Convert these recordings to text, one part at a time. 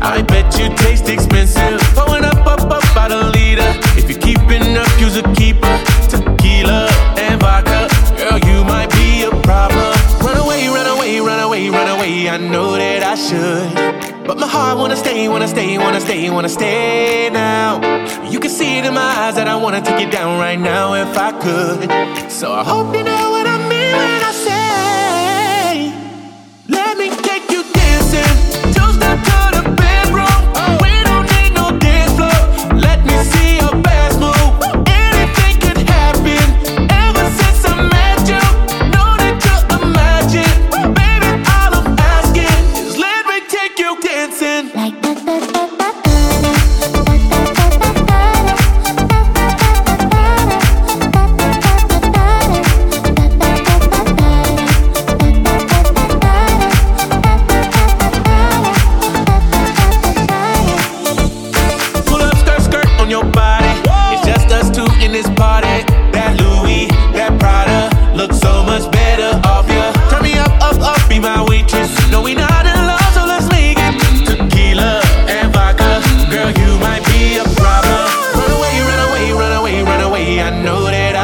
I bet you taste expensive. I know that I should. But my heart wanna stay, wanna stay, wanna stay, wanna stay now. You can see it in my eyes that I wanna take it down right now if I could. So I hope you know what I mean when I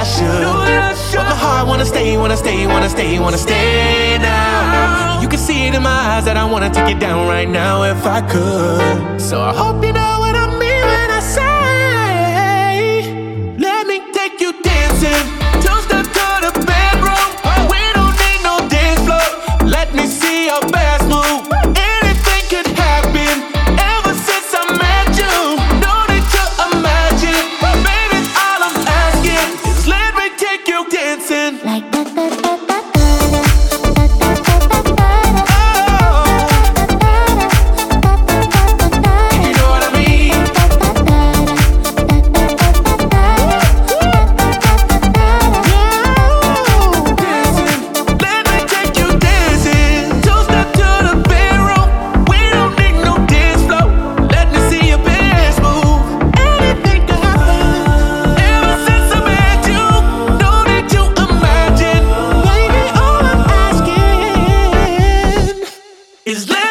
I should. But my heart wanna stay, wanna stay, wanna stay, wanna stay now. You can see it in my eyes that I wanna take it down right now if I could. So I hope you know what is left.